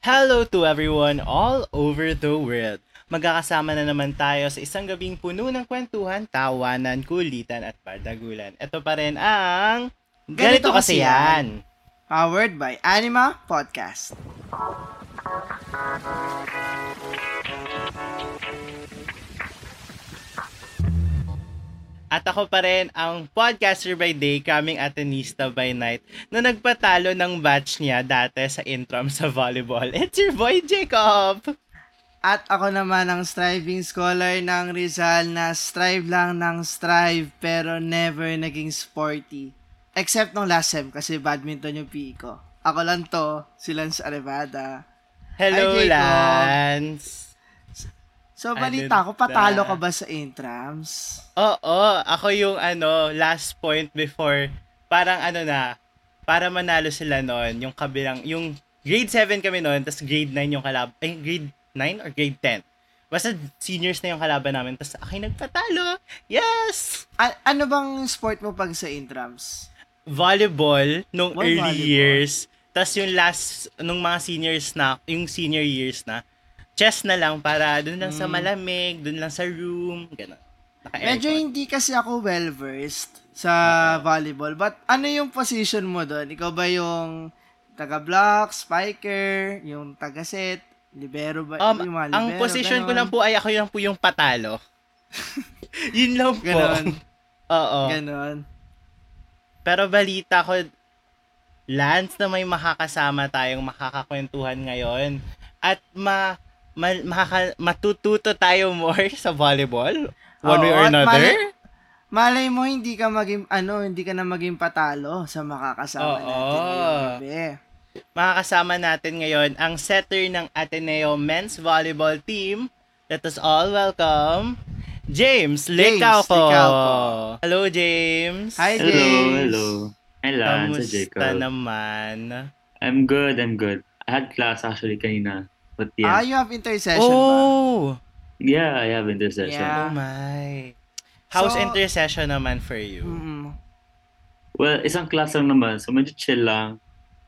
Hello to everyone all over the world. Magkakasama na naman tayo sa isang gabing puno ng kwentuhan, tawanan, kulitan at bardagulan. Ito pa rin ang Ganito, kasi yan. Powered by Anima Podcast. At ako pa rin ang podcaster by day, coming Atenista by night, na nagpatalo ng batch niya dati sa introm sa volleyball. It's your boy, Jacob! At ako naman ang striving scholar ng Rizal na strive lang ng strive pero never naging sporty. Except nung last sem kasi badminton yung PE ko. Ako lang to, si Lance Arevada. Hello, Hi. Lance! So, balita ko, patalo ka ba sa intrams? Oo, ako yung ano, last point before, parang ano na, para manalo sila noon, yung kabilang, yung grade 7 kami noon, tapos grade 9 yung kalab, ay grade 9 or grade 10. Basta seniors na yung kalaban namin, tapos ako yung nagpatalo. Yes! A- ano bang sport mo pag sa intrams? Volleyball, nung Oh, early volleyball. years, tapos yung last, nung mga seniors na, yung senior years na, chess na lang para dun lang sa Mm. malamig, dun lang sa room, gano'n. Medyo hindi kasi ako well-versed sa volleyball. But ano yung position mo doon? Ikaw ba yung taga-block, spiker, yung taga-set, libero ba? Um, yung mga ang libero, position ko ganon? lang po ay ako lang po yung patalo. Yun lang po. Ganon. Oo. Ganon. Pero balita ko, Lance, na may makakasama tayong makakakwentuhan ngayon. At ma, ma makaka, matututo tayo more sa volleyball. One way Oo, or at another. Malay, malay mo, hindi ka maging, ano, hindi ka na maging patalo sa makakasama Oo. natin ngayong gabi. Makakasama natin ngayon ang setter ng Ateneo Men's Volleyball Team. Let us all welcome James Licauco. Licauco. Hello, James. Hi, Hello, James. hello. Hi, Lance, Kamusta Jacob. naman? I'm good, I'm good. I had class actually kanina. But Ah, yeah, you have intercession ba? oh! yeah, I have intercession. Yeah. Oh my. How's So- intercession naman for you? Well, isang class lang naman, so medyo chill lang.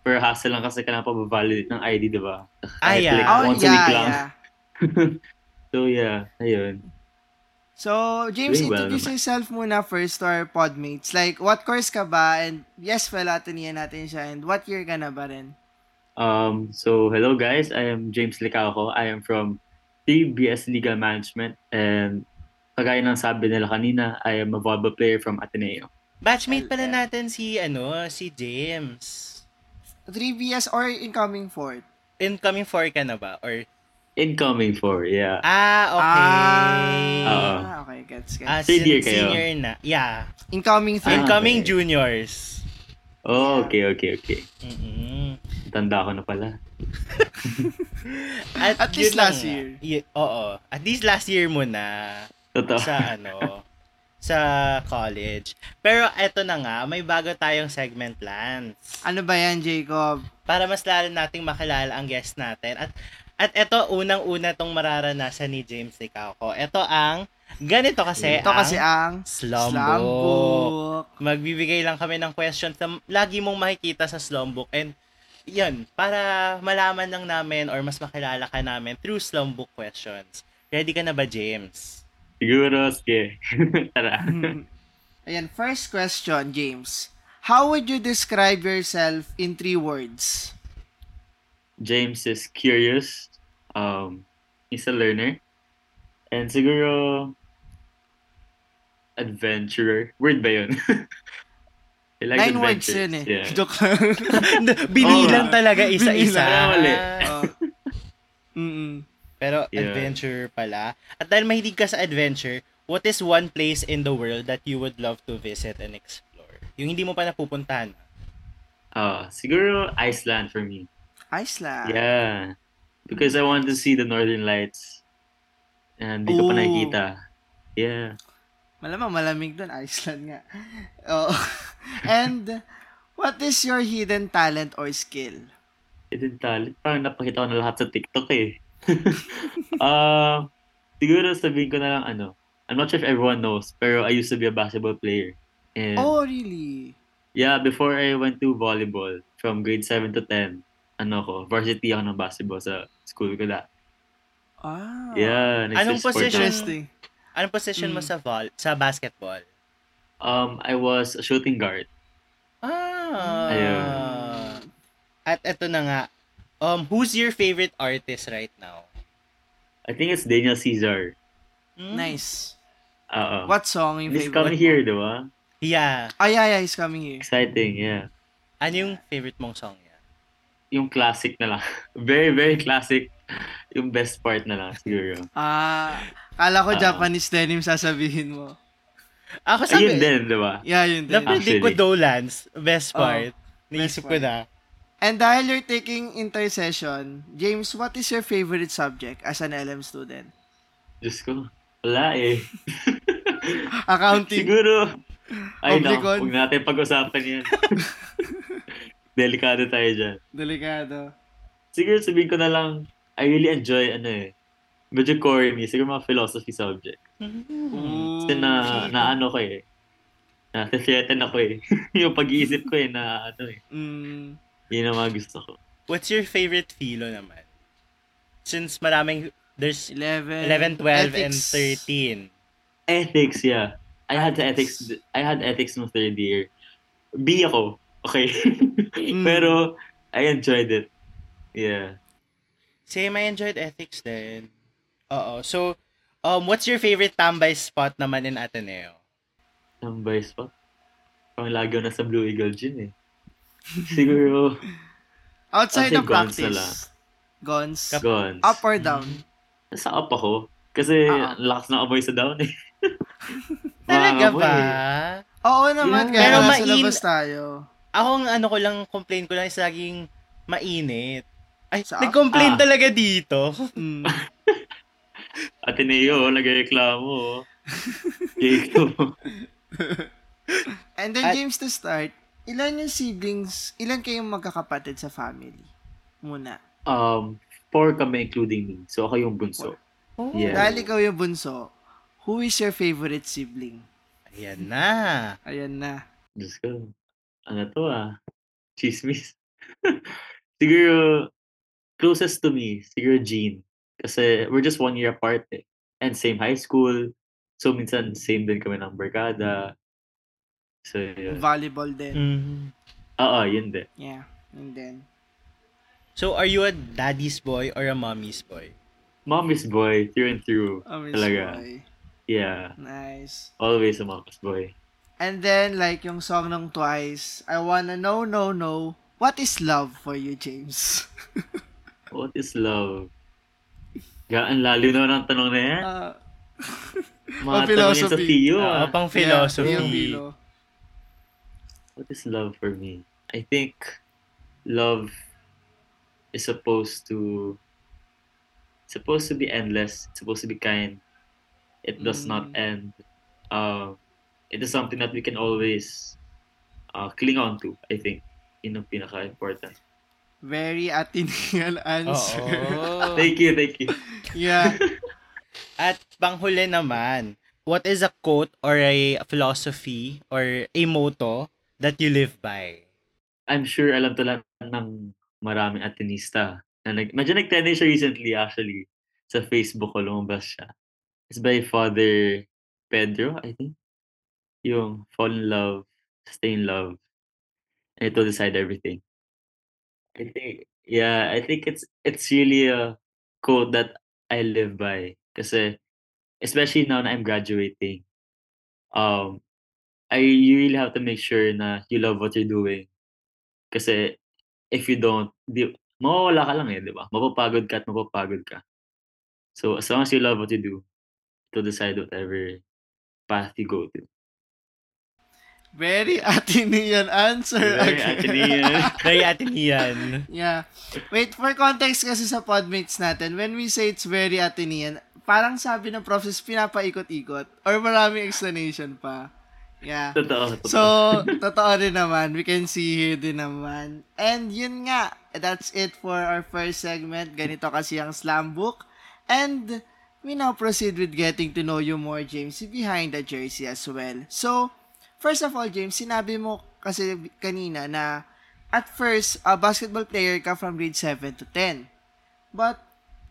Pero hassle lang kasi kailangan pa validate ng ID, di ba? Ah, yeah. like Oh, once a week yeah, lang. yeah. So yeah, ayun. So, James, Doing well introduce naman. yourself muna first to our podmates. Like, what course ka ba? And yes, well, atinian natin siya. And what year ka na ba rin? Um, so hello guys, I am James Licauco. I am from TBS Legal Management and kagaya ng sabi nila kanina, I am a volleyball player from Ateneo. Batchmate pala natin si, ano, si James. 3BS or incoming fourth? Incoming 4 ka na ba? Or, Incoming for, yeah. ah, okay. Ah, okay, gets, gets. Ah, year kayo? Senior na. Yeah. incoming Ah, third. Incoming okay. juniors. Oh, okay, okay, okay. Mm-mm. Tanda ko na pala. At, At least last year. Y- oo. At least last year mo na. Totoo. sa ano sa college. Pero eto na nga, may bago tayong segment Lance. Ano ba yan, Jacob? Para mas lalo nating makilala ang guest natin. At at eto unang-una tong mararanasan ni James Licauco. Ito ang ganito kasi Ito kasi ang ang slum slam book. book. Magbibigay lang kami ng questions na lagi mong makikita sa slum book and yun, para malaman lang namin or mas makilala ka namin through slum book questions. Ready ka na ba, James? Siguro, sige. Tara. Ayan, first question, James. How would you describe yourself in three words? James is curious. Um, he's a learner. And siguro, adventurer. Word ba yun? I like Nine words yun eh. Yeah. Joke lang. Binilang Oo. talaga isa-isa. Binilang. Oh. Mm-mm. Pero Yeah. adventure pala. At dahil mahilig ka sa adventure, what is one place in the world that you would love to visit and explore? Yung hindi mo pa napupuntahan. Ah, siguro Iceland for me. Iceland. Yeah. Because I want to see the northern lights. And di ko pa nakikita. Yeah. Malamang malamig doon, Iceland nga. Oh. And what is your hidden talent or skill? Hidden talent. Parang napakita ko na lahat sa TikTok eh. Ah, siguro sabihin ko na lang ano. I'm not sure if everyone knows, pero I used to be a basketball player. And Oh, really? yeah, before I went to volleyball from grade 7 to 10, ano ko, varsity ako ng basketball sa school ko da. Ah. Yeah, Anong position? Anong position mo Mm. sa vol sa basketball? Um, I was a shooting guard. Ah. Ayun. At eto na nga. Um, who's your favorite artist right now? I think it's Daniel Caesar. Hmm? Nice. Oo. What song yung He's favorite? coming here, di ba? Yeah. Ah, yeah, yeah, he's coming here. Exciting, yeah. Ano yung favorite mong song niya? Yung classic na lang. very, very classic. Yung best part na lang, siguro. Ah, kala ko Ah. Japanese denim sasabihin mo. Ako sabi, Ayun din, di ba? Yeah, yun din. na-predict ko. Dolans, best Oh, part. Naisip ko part. na. And dahil you're taking intercession, James, what is your favorite subject as an LM student? Diyos ko. Wala eh. Accounting. Siguro. Ay, no. Oblicon. Huwag natin pag-usapan yan. Delikado tayo dyan. Delikado. Siguro sabihin ko na lang, I really enjoy, ano eh, medyo corny. Siguro mga philosophy subject. Ooh. Kasi na, na ano ko eh. Na threaten ako eh. yung pag-iisip ko eh, na ano eh. Mm, Yun ang mga gusto ko. What's your favorite philo naman? Since maraming, there's 11. 11, 12, and Ethics. 13. Ethics, yeah. I had Ethics. ethics. I had ethics no third year. B ako. Okay. Mm. Pero, I enjoyed it. Yeah. Same, I enjoyed ethics din. Oo. So, um, what's your favorite tambay spot naman in Ateneo? Tambay spot. Pang lagi ako nasa Blue Eagle Gym eh. Siguro, Outside of na practice. lang. Guns. guns. Up or down? Nasa up ako. Kasi, ang lakas ng amoy sa down eh. Talaga ba? eh. Oo naman, Yeah. kaya Pero main- labas tayo. Ako ang ano ko lang, complain ko lang is laging mainit. Ay, Sa- nag-complain Ah. talaga dito. Mm. Ateneo, nagreklamo. Jacob. And then, At- James, to start, ilan yung siblings, ilan kayong magkakapatid sa family? Muna. um, four kami including me. So, ako yung bunso. Oh, Yeah. Dahil ikaw yung bunso, who is your favorite sibling? Ayan na. Ayan na. Diyos ko. Ano to ah? Chismis. siguro, closest to me, siguro Jean. Kasi we're just one year apart eh. And same high school. So, minsan same din kami ng barkada. So, yun. Volleyball din. Mhm. Oo, yun din. Yeah. And then, So, are you a daddy's boy or a mommy's boy? Mommy's boy, through and through. Miss Talaga. Boy. Yeah. Nice. Always a mommy's boy. And then, like yung song ng Twice, I wanna know, no, no, what is love for you, James? What is love? Gaan lalo na ng tanong na yan. Uh, Mga tanong yan sa philosophy. Theo Oo, ah. pang yeah, philosophy. philo. What is love for me? I think love is supposed to supposed to be endless. It's supposed to be kind. It does not Mm. end. Uh, it is something that we can always uh, cling on to, I think. Yun ang pinaka-important. Very Athenian answer. Oo. Thank you, thank you. Yeah. At panghuli naman, what is a quote or a philosophy or a motto that you live by? I'm sure alam to lahat ng maraming Atenista. Na nag, medyo nag-trending siya recently actually. Sa Facebook ko lumabas siya. It's by Father Pedro, I think. Yung fall in love, stay in love, and it will decide everything. I think, yeah, I think it's it's really a quote that I live by. Kasi, especially now na I'm graduating, um, I you really have to make sure na you love what you're doing. Kasi if you don't, di, mawawala ka lang eh, di ba? Mapapagod ka at mapapagod ka. So as long as you love what you do, to decide whatever path you go to. Very Athenian answer Very again. Athenian. Very Athenian. Yeah. Wait, for context kasi sa podmates natin, when we say it's very Athenian, parang sabi ng process, pinapaikot-ikot. Or maraming explanation pa. Yeah. Totoo, totoo. So, totoo rin naman. We can see here din naman. And yun nga, that's it for our first segment. Ganito kasi ang slam book. And we now proceed with getting to know you more, James, behind the jersey as well. So, first of all, James, sinabi mo kasi kanina na at first, a basketball player ka from grade 7 to 10. But,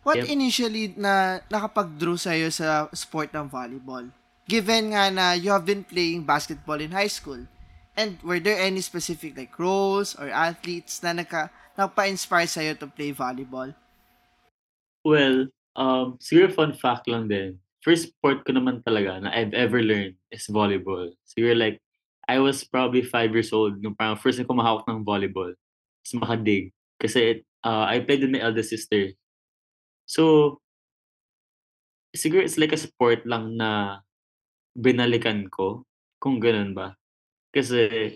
what Yep. initially na nakapag-draw sa'yo sa sport ng volleyball? Given nga na you have been playing basketball in high school. And were there any specific like roles or athletes na naka, nagpa-inspire sa'yo to play volleyball? Well, um, siguro fun fact lang din. First sport ko naman talaga na I've ever learned is volleyball. Siguro like, I was probably five years old nung parang first na kumahawak ng volleyball. Tapos makadig. Kasi uh, I played with my eldest sister. So, siguro it's like a sport lang na binalikan ko. Kung ganun ba. Kasi,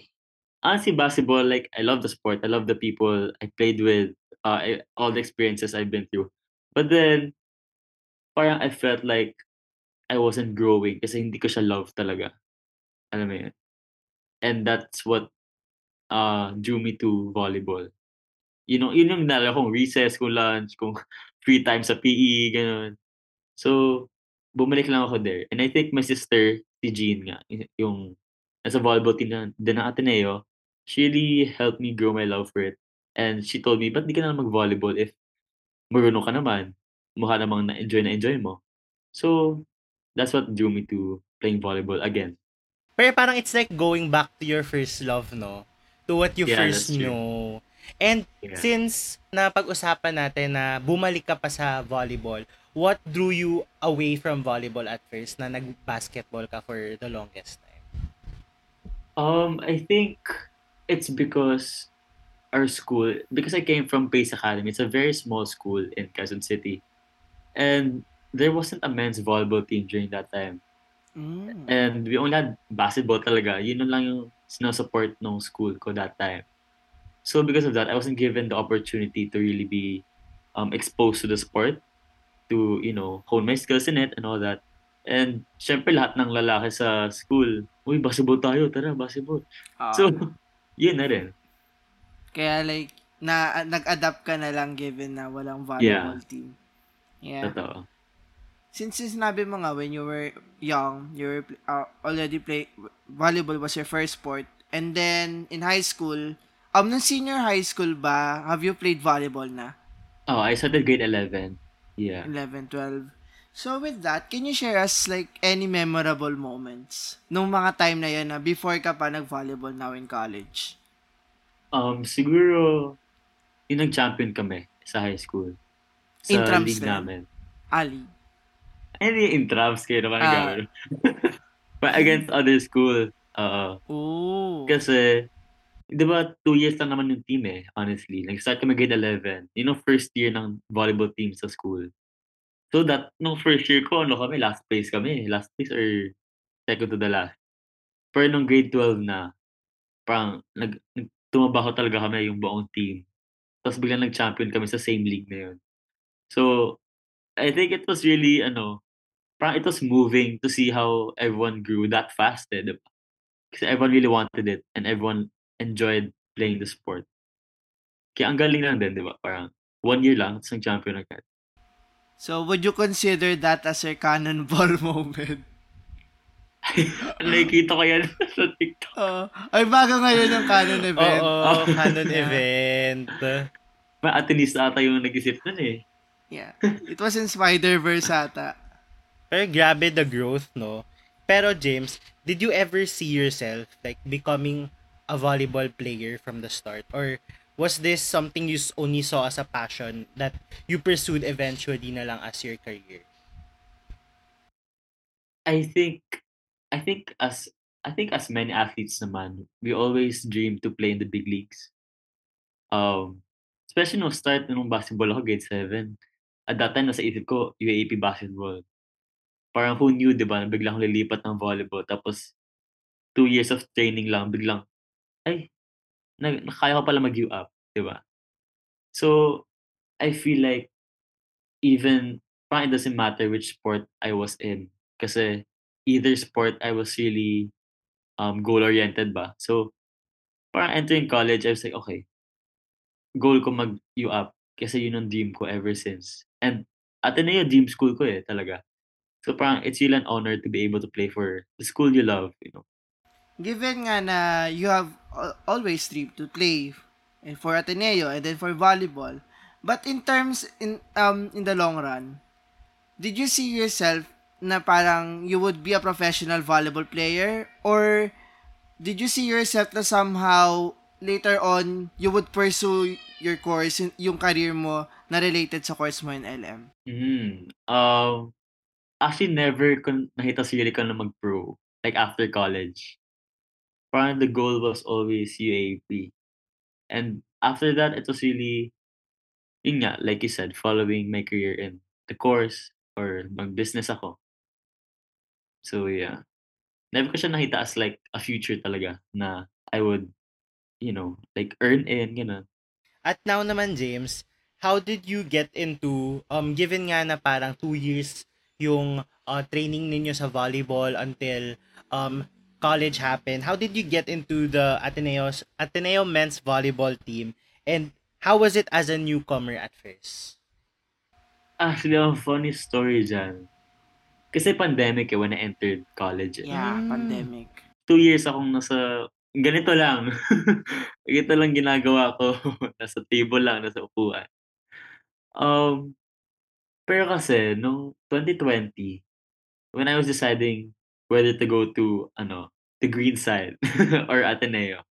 honestly, basketball, like, I love the sport. I love the people I played with. Uh, all the experiences I've been through. But then, parang I felt like I wasn't growing kasi hindi ko siya love talaga. Alam mo yun? And that's what uh, drew me to volleyball. You know, yun yung nalala kong recess, kung lunch, kung free time sa PE, ganun. So, bumalik lang ako there. And I think my sister, si Jean nga, yung nasa volleyball team na, din ng Ateneo, she really helped me grow my love for it. And she told me, ba't di ka na mag-volleyball if marunong ka naman? Mukha namang na-enjoy na enjoy mo. So, that's what drew me to playing volleyball again. Pero parang it's like going back to your first love, no? To what you Yeah, first know. And Yeah. since napag-usapan natin na bumalik ka pa sa volleyball, what drew you away from volleyball at first na nag-basketball ka for the longest time? Um, I think it's because our school, because I came from Pace Academy, it's a very small school in Quezon City. And there wasn't a men's volleyball team during that time. Mm. And we only had basketball talaga. Yun lang yung sinusupport ng school ko that time. So because of that, I wasn't given the opportunity to really be um, exposed to the sport, to, you know, hone my skills in it and all that. And syempre lahat ng lalaki sa school, uy, basketball tayo, tara, basketball. Ah, So, yun na rin. kaya like, na nag-adapt ka na lang given na walang volleyball team. Yeah. Totoo. Since sinabi mo nga when you were young, you were uh, already play volleyball was your first sport. And then in high school, um nung senior high school ba, have you played volleyball na? Oh, I started grade 11. Yeah. 11, 12. So with that, can you share us like any memorable moments nung mga time na yun na before ka pa nag-volleyball now in college? Um, siguro, yung nag-champion kami sa high school. Sa Intrams league din. namin. Ali. Hindi intrams kayo naman Ah. gawin. But against other school. Oo. Ooh. Kasi, di ba, two years lang naman yung team eh, honestly. Nag-start kami grade 11. Yun yung first year ng volleyball team sa school. So that, nung first year ko, ano kami, last place kami. Last place or second to the last. Pero nung grade 12 na, parang, nag, nag- tumabaho talaga kami yung buong team. Tapos biglang nag-champion kami sa same league na yun. So, I think it was really, ano, parang it was moving to see how everyone grew that fast eh, di ba? Kasi everyone really wanted it and everyone enjoyed playing the sport. Kaya ang galing lang din, di ba? Parang one year lang, tapos nag-champion agad. So would you consider that as your cannonball moment? Nakikita ko yan sa TikTok. Uh, ay bago ngayon yung canon event. Oo, canon Yeah. event. May atenista ata yung nag-isip nun eh. Yeah. It was in Spider-Verse ata. Pero grabe the growth, no? Pero James, did you ever see yourself like becoming a volleyball player from the start? Or was this something you only saw as a passion that you pursued eventually na lang as your career? I think, I think as, I think as many athletes naman, we always dream to play in the big leagues. Um, especially nung start nung basketball ako, grade 7. At that time, nasa isip ko, UAP basketball. Parang who knew, di ba, na biglang lilipat ng volleyball. Tapos, two years of training lang, biglang, ay, na, kaya ko pala mag-give up, di ba? So, I feel like, even, parang it doesn't matter which sport I was in. Kasi, either sport, I was really um, goal-oriented ba? So, parang entering college, I was like, okay, goal ko mag-U up kasi yun ang dream ko ever since. And Ateneo dream school ko eh, talaga. So parang it's really an honor to be able to play for the school you love, you know. Given nga na you have al- always dreamed to play and for Ateneo, and then for volleyball. But in terms, in, um, in the long run, did you see yourself na parang you would be a professional volleyball player? Or did you see yourself na somehow later on you would pursue your course, yung, yung career mo na related sa course mo in LM? Mm. Um, actually, never ko nakita sarili ko na mag-pro. Like, after college. Parang the goal was always UAP. And after that, it was really, yun nga, like you said, following my career in the course or mag-business ako. So, yeah. Never ko siya nakita as like a future talaga na I would, you know, like earn in, gano'n. At now naman, James, how did you get into, um, given nga na parang two years yung uh, training ninyo sa volleyball until um, college happened, how did you get into the Ateneo's, Ateneo men's volleyball team? And how was it as a newcomer at first? Actually, a funny story dyan. Kasi pandemic eh, when I entered college. Eh. Yeah, Mm. pandemic. Two years akong nasa, ganito lang. ganito lang ginagawa ko. nasa table lang, nasa upuan. Um, pero kasi, nung 2020, when I was deciding whether to go to, ano, the green side or Ateneo,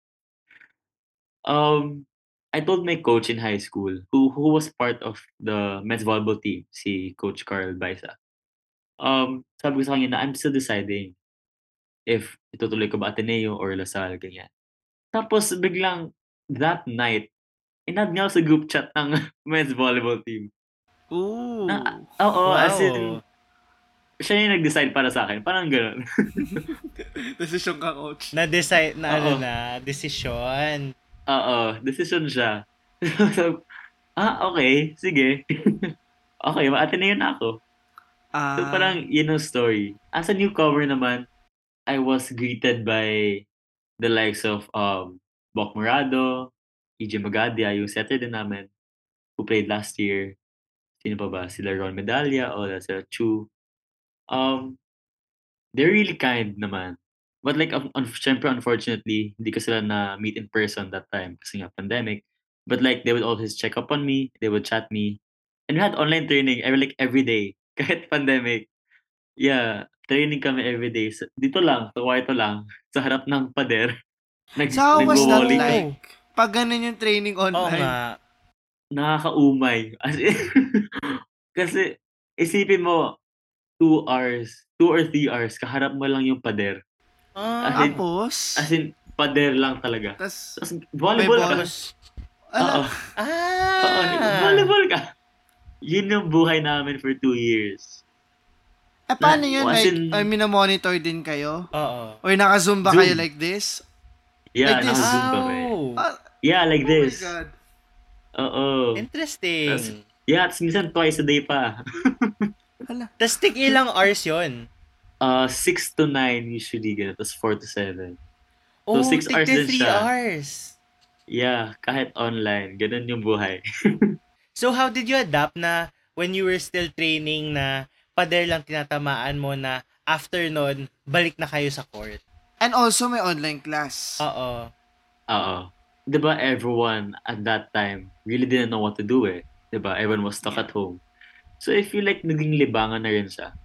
um, I told my coach in high school, who who was part of the men's volleyball team, si Coach Carl Baisa. Um, sabi ko sa kanya na I'm still deciding if itutuloy ko ba Ateneo or LaSalle, ganyan. Tapos biglang that night, inad ako sa group chat ng men's volleyball team. Ooh. Na, oo, as in, siya yung nag-decide para sa akin. Parang gano'n. Desisyon ka, coach. Na-decide, na ano na, decision. Oo, decision siya. so, ah, okay, sige. okay, ma-Ateneo na ako. Ah, So parang yun ang story. As a newcomer naman, I was greeted by the likes of um, Bok Morado, EJ Magadia, yung setter din namin, who played last year. Sino pa ba? Sila Ron Medalla o sila Chu. Um, they're really kind naman. But like, un- un- syempre, unfortunately, hindi ko sila na meet in person that time kasi nga pandemic. But like, they would always check up on me, they would chat me. And we had online training every, like every day, kahit pandemic. Yeah, training kami every day. Sa- Dito lang, sa kwarto lang, sa harap ng pader. Nag, So how was that like? Pag ganun yung training Oo online. nga. Nakakaumay. As in, kasi, isipin mo, two hours, two or three hours, kaharap mo lang yung pader. Ah, As in- Tapos, As in, pader lang talaga. Tapos, volleyball ka. Oo. Oo, ah. volleyball ka. Yun yung buhay namin for two years. eh paano yun? Like, in- I mean, monitor din kayo? Oo. Or naka-zoom ba Zoom. kayo like this? Yeah, Like this? naka-zoom kami. Wow. Ah, Yeah, like oh this. my God. Oo. Interesting. Tas- Yeah, tapos minsan twice a day pa. Ala. Tapos tig ilang hours yon Uh, 6 to 9 usually, ganun. Tapos 4 to 7. Oh, six tig hours to din three siya. hours. Yeah, kahit online. Ganun yung buhay. So how did you adapt na when you were still training na pader lang tinatamaan mo na after nun, balik na kayo sa court? And also, may online class. Oo. Oo. 'Di ba everyone at that time really didn't know what to do eh. 'Di ba Everyone was stuck at home. So I feel like naging libangan na rin siya.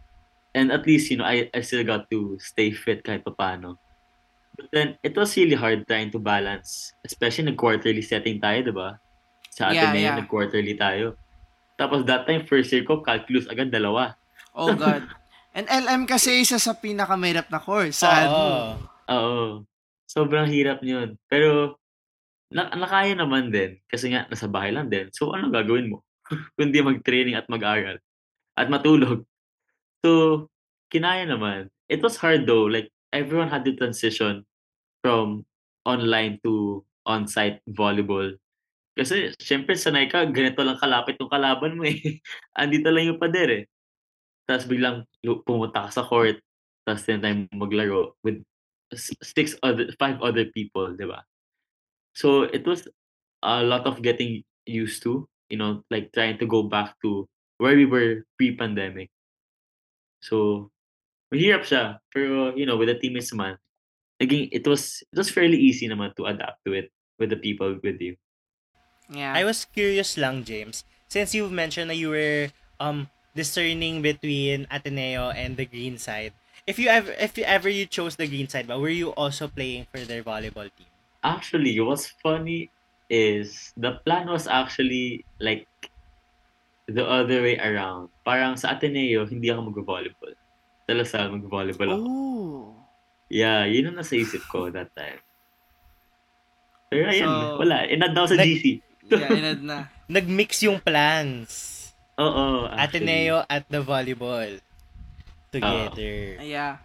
And at least, you know, I, I still got to stay fit kahit paano. But then, it was really hard trying to balance. Especially nag-quarterly setting tayo, di ba? Sa Yeah, Ateneo, yeah. nag-quarterly tayo. Tapos that time, first year ko, calculus agad dalawa. Oh God. And LM kasi isa sa pinakamahirap na course. Sa Oo. Oo. Sobrang hirap yun. Pero, na- nakaya naman din. Kasi nga, nasa bahay lang din. So, ano gagawin mo? Kundi mag-training at mag-aral. At matulog. So, kinaya naman. It was hard though. Like, everyone had to transition from online to on-site volleyball. Kasi, syempre, sanay ka, ganito lang kalapit yung kalaban mo eh. Andito lang yung pader eh. Tapos biglang pumunta ka sa court. Tapos din tayo maglaro with six other, five other people, di ba? So, it was a lot of getting used to, you know, like trying to go back to where we were pre-pandemic. So, mahirap siya. Pero, you know, with the teammates naman, naging, it was, it was fairly easy naman to adapt to it with the people with you. Yeah. I was curious lang, James, since you've mentioned that you were um discerning between Ateneo and the green side. If you ever if you ever you chose the green side, but were you also playing for their volleyball team? Actually, what's funny is the plan was actually like the other way around. Parang sa Ateneo, hindi ako mag-volleyball. Sa Lasal, mag-volleyball ako. Oh. Yeah, yun ang nasa isip ko that time. Pero ayun, So, wala. Inad daw sa nag- GC. Yeah, inad na. Nag-mix yung plans. Oo, actually. Ateneo at the volleyball together. Yeah.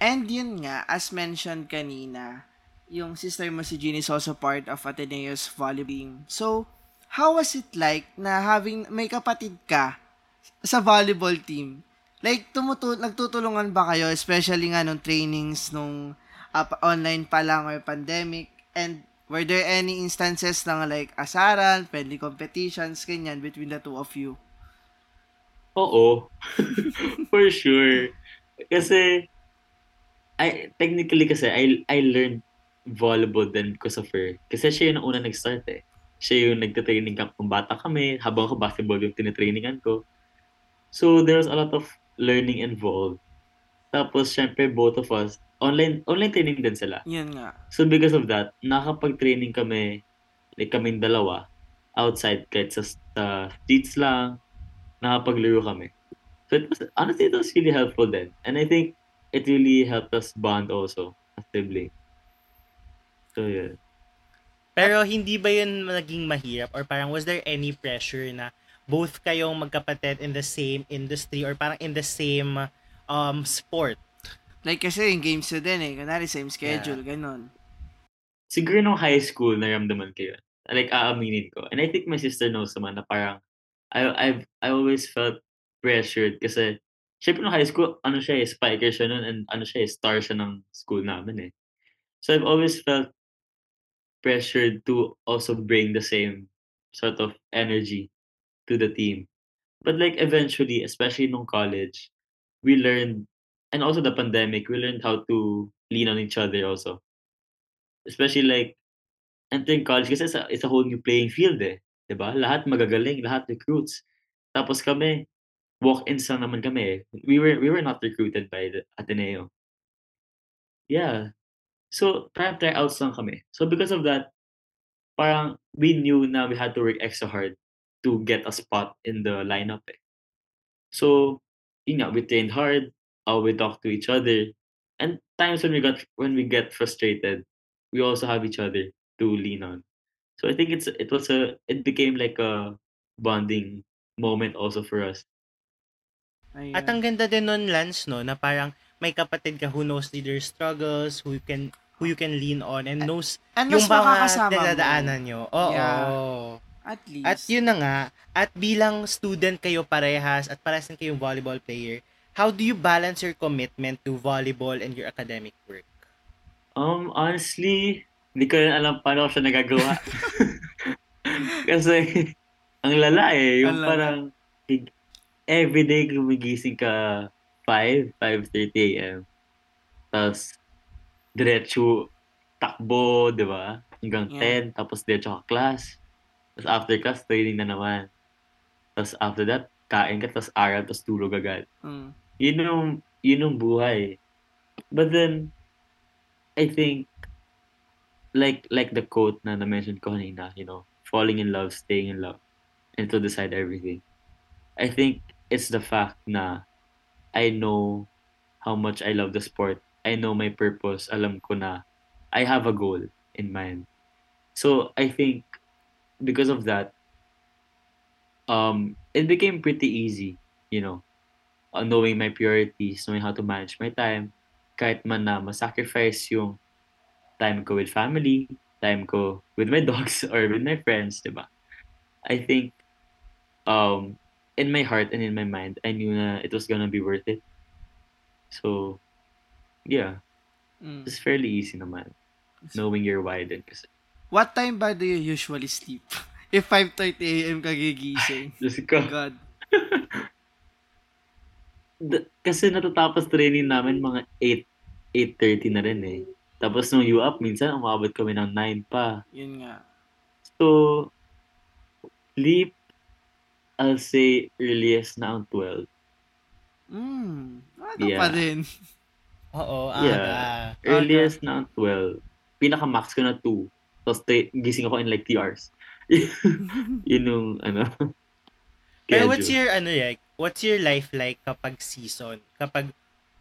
And yun nga, as mentioned kanina, yung sister mo si Jean is also part of Ateneo's volleyball team. So, how was it like na having, may kapatid ka sa volleyball team? Like, tumutu nagtutulungan ba kayo, especially nga nung trainings nung uh, online pa lang or pandemic? And were there any instances ng like asaran, friendly competitions, ganyan, between the two of you? Oo. For sure. Kasi, I, technically kasi, I, I learned volleyball then because of her. Kasi siya yung una nag-start eh. Siya yung nagte-training camp ng bata kami, habang ako basketball yung tinitrainingan ko. So, there was a lot of learning involved. Tapos, syempre, both of us, online online training din sila. Yan nga. So, because of that, nakapag-training kami, like kaming dalawa, outside, kahit sa, sa streets lang, nakapaglaro kami. So, it was, honestly, it was really helpful then. And I think it really helped us bond also as siblings. So, yeah. Pero hindi ba yun naging mahirap or parang was there any pressure na both kayong magkapatid in the same industry or parang in the same um sport? Like kasi yung games na din eh. Kunwari same schedule, ganun. Siguro nung high school, naramdaman ko yun. Like, aaminin ko. And I think my sister knows naman na parang, I, I've, I always felt pressured kasi, syempre nung high school, ano siya eh, spiker siya nun and ano siya eh, star siya ng school namin eh. So I've always felt pressured to also bring the same sort of energy to the team. But like eventually, especially nung college, we learned, and also the pandemic, we learned how to lean on each other also. Especially like entering college kasi it's a, it's a whole new playing field eh. 'Di ba? Lahat magagaling, lahat recruits. Tapos kami, walk-ins lang naman kami eh. We were we were not recruited by the Ateneo. Yeah. So, parang tryouts lang kami. So, because of that, parang we knew na we had to work extra hard to get a spot in the lineup eh. So, yun nga, we trained hard, uh, we talked to each other, and times when we got when we get frustrated, we also have each other to lean on. So I think it's it was a it became like a bonding moment also for us. Ayun. At ang ganda din nun, Lance, no, na parang may kapatid ka who knows their struggles, who can who you can lean on and knows And yung mga dinadaanan nyo. Oo. Yeah. At least. At yun na nga, at bilang student kayo parehas at parehas din kayong volleyball player, how do you balance your commitment to volleyball and your academic work? Um, honestly, hindi ko rin alam paano ko siya nagagawa. Kasi, ang lala eh. Yung lala. parang, everyday gumigising ka 5, 5.30 a.m. Tapos, diretso takbo, di ba? Hanggang Yeah. 10, tapos diretso ka class. Tapos after class, training na naman. Tapos after that, kain ka, tapos aral, tapos tulog agad. Mm. Yun yung, yun yung buhay. But then, I think, like like the quote na na-mention ko kanina, you know, falling in love, staying in love, and to decide everything. I think it's the fact na I know how much I love the sport. I know my purpose. Alam ko na I have a goal in mind. So I think because of that, um, it became pretty easy, you know, uh, knowing my priorities, knowing how to manage my time, kahit man na masacrifice yung time ko with family, time ko with my dogs or with my friends, di ba? I think um, in my heart and in my mind, I knew na it was gonna be worth it. So, yeah, Mm. it's fairly easy naman. Knowing your why din kasi. What time ba do you usually sleep? If 5.30 a.m. ka gigising. Diyos ko. God. D- kasi natatapos training namin mga 8, 8.30 na rin eh. Tapos nung U up, minsan umabot kami ng 9 pa. Yun nga. So, Sleep, I'll say earliest na ang 12. Mm, ano Yeah. pa rin. Oo, aga. Yeah. Earliest na ang 12. Pinaka-max ko na 2. Tapos te- gising ako in like 3 hours. Yun yung ano. Pero what's your ano like, what's your life like kapag season? Kapag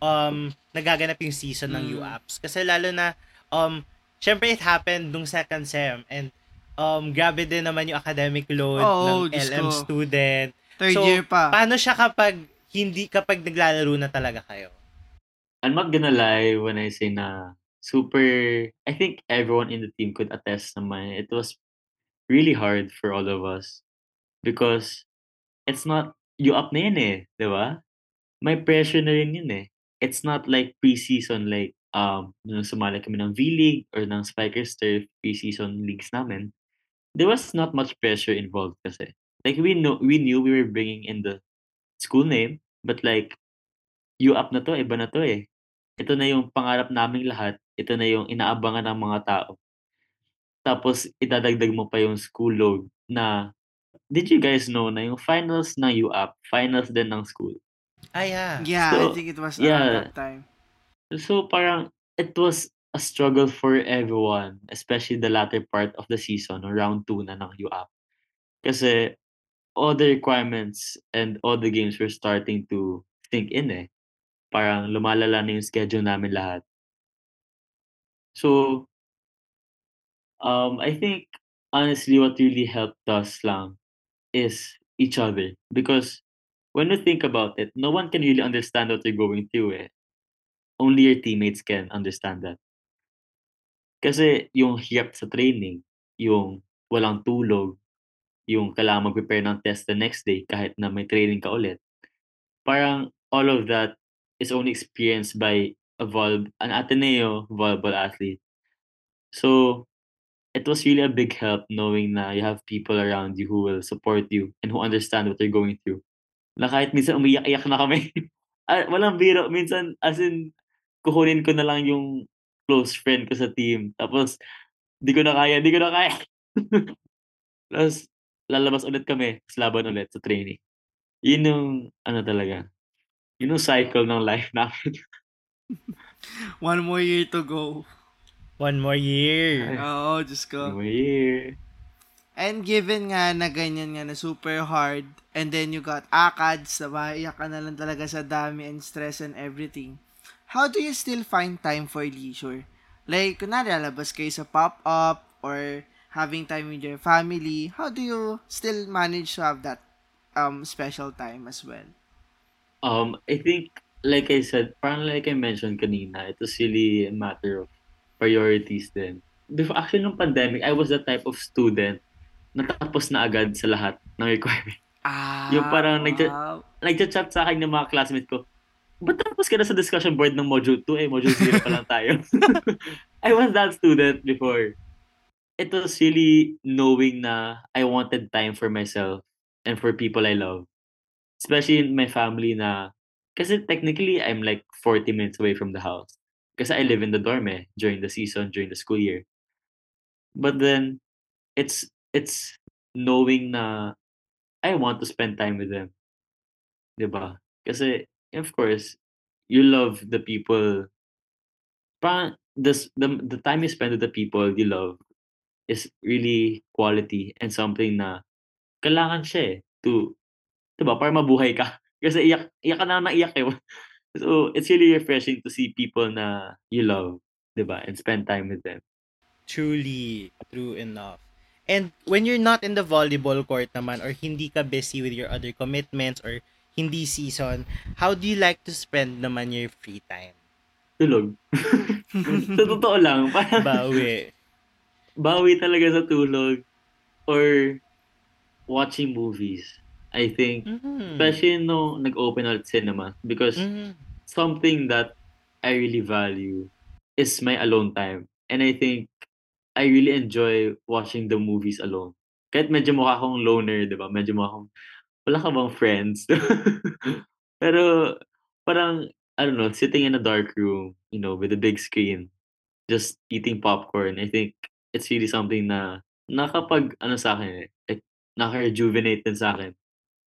um nagaganap yung season ng Mm. UAPs kasi lalo na um syempre it happened nung second sem and um grabe din naman yung academic load Oo, ng Diyos LM ko. student. Third So, year pa. Paano siya kapag hindi kapag naglalaro na talaga kayo? I'm not gonna lie when I say na super, I think everyone in the team could attest naman. It was really hard for all of us because it's not, you up na yun eh, di ba? May pressure na rin yun eh. It's not like pre-season like um nung sumali kami ng V-League or ng Spikers Turf pre-season leagues namin. There was not much pressure involved kasi. Like we know we knew we were bringing in the school name but like you up na to, iba na to eh. Ito na yung pangarap naming lahat. Ito na yung inaabangan ng mga tao. Tapos idadagdag mo pa yung school load na did you guys know na yung finals ng UAP, finals din ng school. Ah, yeah. yeah, I So, think it was yeah. around that time. So parang it was a struggle for everyone, especially the latter part of the season, round 2 na ng UAP. Kasi all the requirements and all the games were starting to sink in eh. Parang lumalala na yung schedule namin lahat. So, um, I think honestly what really helped us lang is each other. Because when you think about it, no one can really understand what you're going through eh. Only your teammates can understand that. Kasi yung hirap sa training, yung walang tulog, yung kailangan mag-prepare ng test the next day kahit na may training ka ulit. Parang all of that is only experienced by a vol- an Ateneo volleyball athlete. So, it was really a big help knowing na you have people around you who will support you and who understand what you're going through. Na kahit minsan umiyak-iyak na kami. ah, walang biro. Minsan, as in, kukunin ko na lang yung close friend ko sa team. Tapos, di ko na kaya, di ko na kaya. Tapos, lalabas ulit kami. Laban ulit sa training. Yun yung, ano talaga, yun yung cycle ng life namin. One more year to go. One more year. Oo, Diyos ko. New year. And given nga na ganyan nga na super hard, and then you got ACADS, diba? Iyak ka na lang talaga sa dami and stress and everything. How do you still find time for leisure? Like, kunwari, lalabas kayo sa pop-up or having time with your family. How do you still manage to have that um special time as well? Um, I think, like I said, parang like I mentioned kanina, it was really a matter of priorities din. Before, actually, nung pandemic, I was the type of student na tapos na agad sa lahat ng requirement. Ah, Yung parang nagcha- wow. Nagchat-chat sa akin ng mga classmates ko, ba't tapos ka na sa discussion board ng module 2 eh, module 0 pa lang tayo. I was that student before. It was really knowing na I wanted time for myself and for people I love. Especially in my family na, kasi technically I'm like 40 minutes away from the house. Kasi I live in the dorm eh, during the season, during the school year. But then, it's, it's knowing na I want to spend time with them. 'Di ba? Kasi, of course, you love the people. Parang, this, the, the time you spend with the people you love is really quality and something na kailangan siya eh, to, 'di ba, para mabuhay ka. Kasi iyak, iyak ka na ng iyak eh. So, it's really refreshing to see people na you love, 'di ba, and spend time with them. Truly, true enough. And when you're not in the volleyball court naman or hindi ka busy with your other commitments or hindi season, how do you like to spend naman your free time? Tulog. sa totoo lang, parang Bawi. bawi talaga sa tulog or watching movies. I think, Mhm. especially no nag-open ulit cinema because Mhm. something that I really value is my alone time. And I think I really enjoy watching the movies alone. Kahit medyo mukha akong loner, di ba? Medyo mukha akong, wala ka bang friends? Pero parang, I don't know, sitting in a dark room, you know, with a big screen, just eating popcorn, I think it's really something na nakapag, ano sa akin eh, like, din sa akin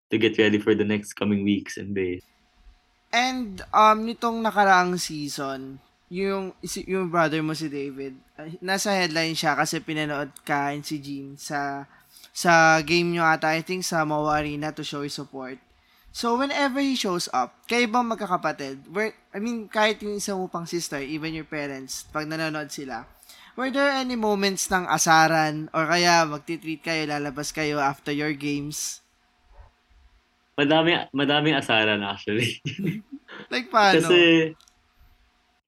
to get ready for the next coming weeks and days. And um nitong nakaraang season, yung yung brother mo si David, nasa headline siya kasi pinanood ka and si Jean sa sa game nyo ata, I think sa Mawa Arena to show his support. So whenever he shows up, kayo bang magkakapatid? Where, I mean, kahit yung isa mo pang sister, even your parents, pag nanonood sila, were there any moments ng asaran or kaya magti-tweet kayo, lalabas kayo after your games? Madami, madaming asaran actually. Like paano? Kasi,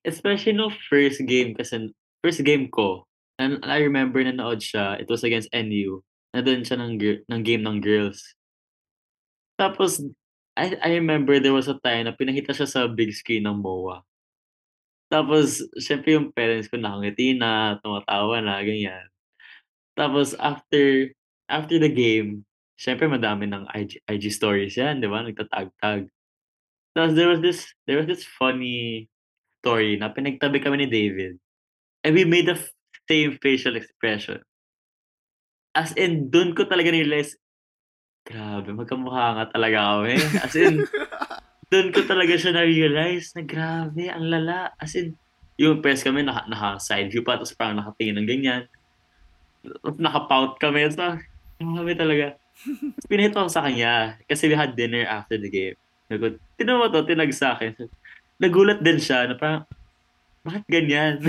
especially no first game, kasi first game ko, and I remember na naod siya, it was against NU, na doon siya ng, ng game ng girls. Tapos, I, I remember there was a time na pinakita siya sa big screen ng MOA. Tapos, syempre yung parents ko nakangiti na, tumatawa na, ganyan. Tapos, after after the game, syempre madami ng IG, IG stories yan, di ba? Nagtatag-tag. Tapos there was this, there was this funny story na pinagtabi kami ni David. And we made the same facial expression. As in, dun ko talaga realize, grabe, magkamukha nga talaga kami. As in, dun ko talaga siya na-realize na grabe, ang lala. As in, yung press kami, naka, naka-side view pa, tapos parang nakatingin ng ganyan. Naka-pout kami. So, grabe talaga. Pinahit ako sa kanya. Kasi we had dinner after the game. Ko, tinan mo to, tinag sa akin. Nagulat din siya na parang, bakit ganyan?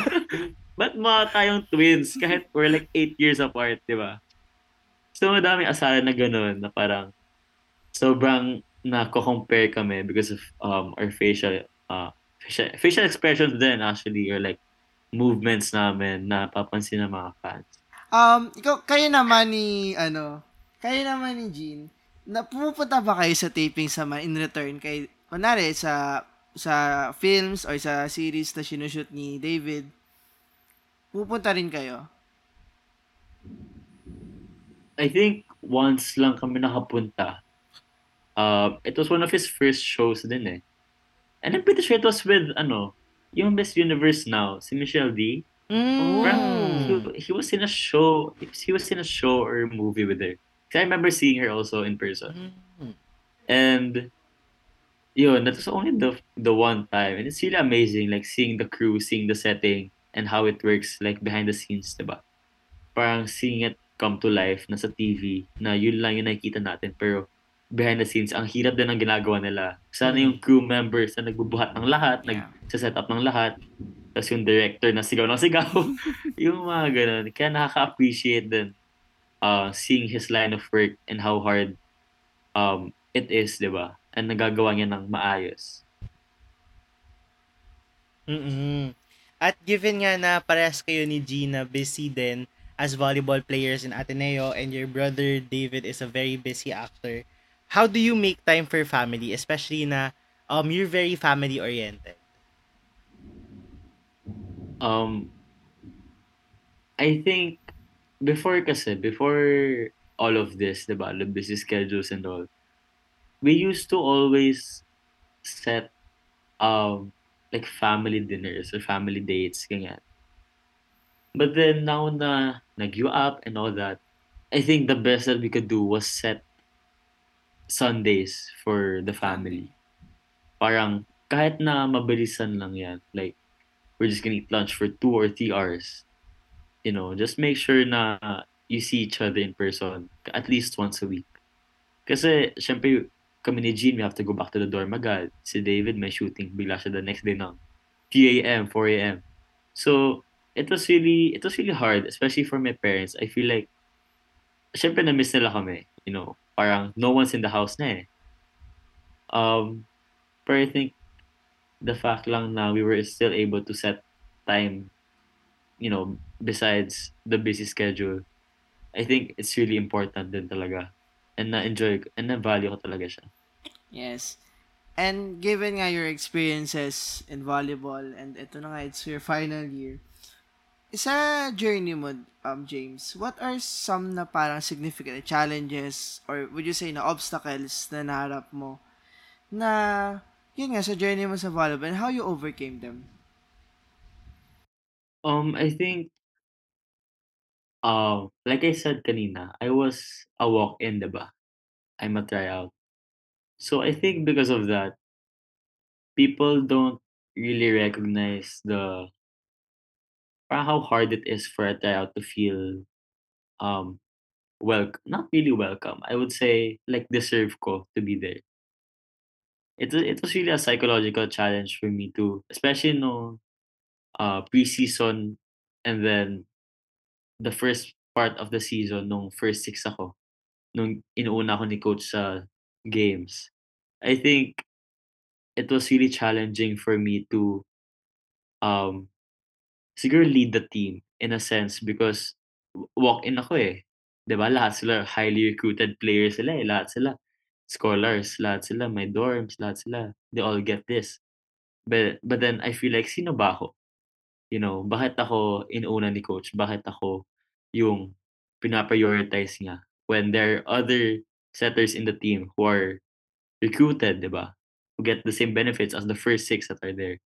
Ba't mga tayong twins kahit we're like 8 years apart, di ba? So, madaming asara na ganun na parang sobrang nako-compare kami because of um, our facial, uh, facial, facial expressions din actually or like movements namin na papansin ng mga fans. Um, ikaw, kayo naman ni, ano, kayo naman ni Jean, na pumupunta ba kayo sa taping sa mga in return kay, kunwari, sa, sa films or sa series na sinushoot ni David, pupunta rin kayo? I think once lang kami nakapunta. Uh, it was one of his first shows din eh. And I'm pretty sure it was with, ano, yung Miss Universe now, si Michelle D. Mm. Parang he, he was in a show, he was in a show or movie with her. I remember seeing her also in person. Mm. And yun, that was only the the one time. And it's really amazing, like seeing the crew, seeing the setting, and how it works, like behind the scenes, diba? Parang seeing it come to life na sa TV, na yun lang yung nakikita natin. Pero behind the scenes, ang hirap din ang ginagawa nila. Sana Mm. yung crew members na nagbubuhat ng lahat, Yeah. nag-set up ng lahat, tapos yung director na sigaw ng sigaw, yung mga ganun. Kaya nakaka-appreciate din uh, seeing his line of work and how hard um, it is, di ba? And nagagawa niya ng maayos. mm At given nga na parehas kayo ni Gina busy din as volleyball players in Ateneo and your brother David is a very busy actor, how do you make time for family, especially na um you're very family oriented? Um, I think before kasi, before all of this, di ba, the busy schedules and all, we used to always set um like family dinners or family dates, ganyan. But then now na nag-you up and all that, I think the best that we could do was set Sundays for the family. Parang kahit na mabilisan lang yan, like we're just gonna eat lunch for two or three hours. You know, just make sure na you see each other in person at least once a week. Kasi, syempre, kami ni Jean, we have to go back to the dorm agad. Si David, may shooting. Bigla siya the next day ng 3 a.m., 4 a.m. So, it was really, it was really hard, especially for my parents. I feel like, syempre na-miss nila kami. You know, parang no one's in the house na eh. Um, but I think the fact lang na we were still able to set time, you know, besides the busy schedule, I think it's really important din talaga. And na-enjoy, ko- and na-value ko talaga siya. Yes. And given nga your experiences in volleyball and ito na nga, it's your final year, sa journey mo, um, James, what are some na parang significant challenges or would you say na obstacles na naharap mo na yun nga sa journey mo sa volleyball and how you overcame them? Um, I think Um, like I said kanina, I was a walk-in, 'di ba? I'm a tryout. So I think because of that, people don't really recognize the how hard it is for a tryout to feel um well not really welcome. I would say like deserve ko to be there. It it was really a psychological challenge for me too, especially no uh preseason and then the first part of the season nung first six ako nung inuuna ako ni coach sa games. I think it was really challenging for me to um siguro lead the team in a sense because w- walk-in ako eh. 'Di ba lahat sila highly recruited players sila eh. Lahat sila scholars, lahat sila may dorms, lahat sila they all get this. But but then I feel like sino ba ako? You know, bakit ako inuuna ni coach? Bakit ako yung pina-prioritize niya when there are other setters in the team who are recruited, 'di ba? Who get the same benefits as the first six that are there.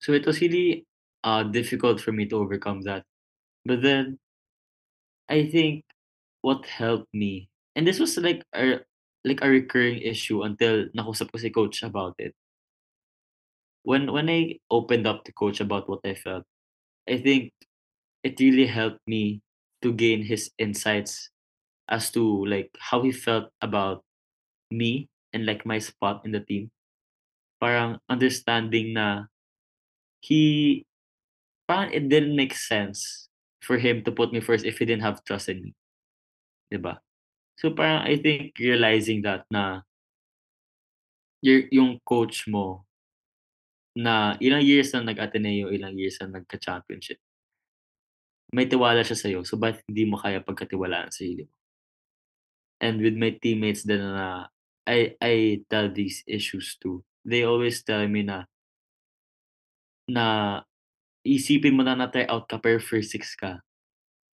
So it was really uh difficult for me to overcome that. But then I think what helped me and this was like a like a recurring issue until nakusap ko si coach about it. When when I opened up to coach about what I felt, I think it really helped me to gain his insights as to like how he felt about me and like my spot in the team. Parang understanding na he parang it didn't make sense for him to put me first if he didn't have trust in me, 'di ba? So parang I think realizing that na yung coach mo na ilang years na nag-Ateneo, ilang years na nagka-championship, may tiwala siya sa'yo, so bakit hindi mo kaya pagkatiwalaan ang sarili mo? And with my teammates din na I I tell these issues to, they always tell me na na isipin mo na na-try out ka pero first six ka,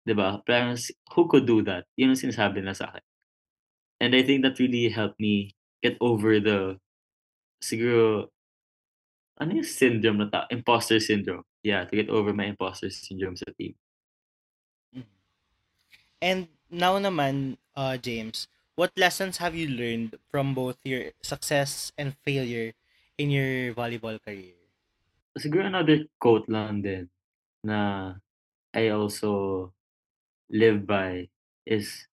'di ba? Parang who could do that? Yun ang sinasabi nila sa'kin. And I think that really helped me get over the siguro ano yung syndrome na ta imposter syndrome. Yeah, to get over my imposter syndrome sa team. And now naman, uh, James, what lessons have you learned from both your success and failure in your volleyball career? Siguro another quote lang din na I also live by is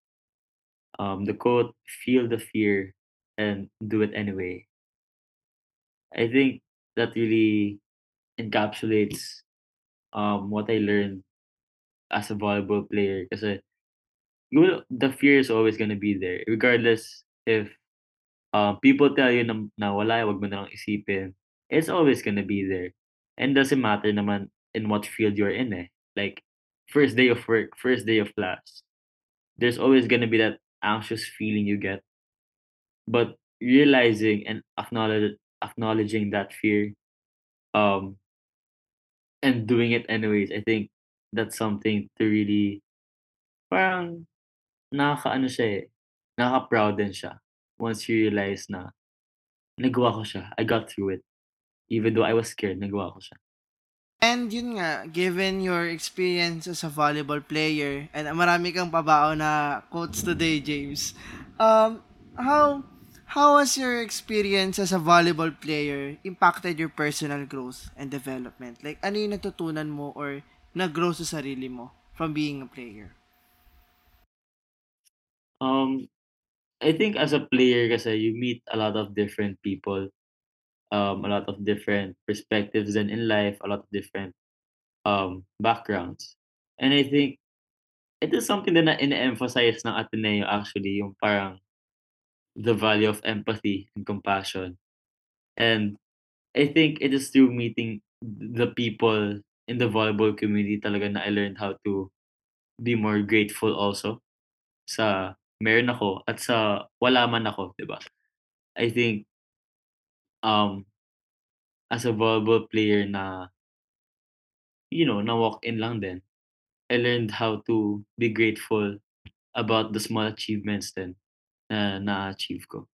um, the quote, "Feel the fear and do it anyway." I think that really encapsulates um, what I learned as a volleyball player kasi you the fear is always gonna be there regardless if um, people tell you na, na wala, wag mo na lang isipin. It's always gonna be there. And doesn't matter naman in what field you're in eh. Like, first day of work, first day of class, there's always gonna be that anxious feeling you get. But realizing and acknowledge, acknowledging that fear um, and doing it anyways, I think that's something to really, parang nakakaano siya eh, nakaka-proud din siya once you realize na nagawa ko siya. I got through it. Even though I was scared, nagawa ko siya. And yun nga, given your experience as a volleyball player, and marami kang pabao na quotes today, James, um, how, how has your experience as a volleyball player impacted your personal growth and development? Like, ano yung natutunan mo or nag-grow sa sarili mo from being a player? Um, I think as a player kasi you meet a lot of different people, um, a lot of different perspectives and in life, a lot of different um backgrounds. And I think it is something that na ine-emphasize ng Ateneo actually, yung parang the value of empathy and compassion. And I think it is through meeting the people in the volleyball community talaga na I learned how to be more grateful also sa meron ako at sa wala man ako, 'di ba? I think um as a volleyball player na you know, na walk-in lang din, I learned how to be grateful about the small achievements din na na-achieve ko.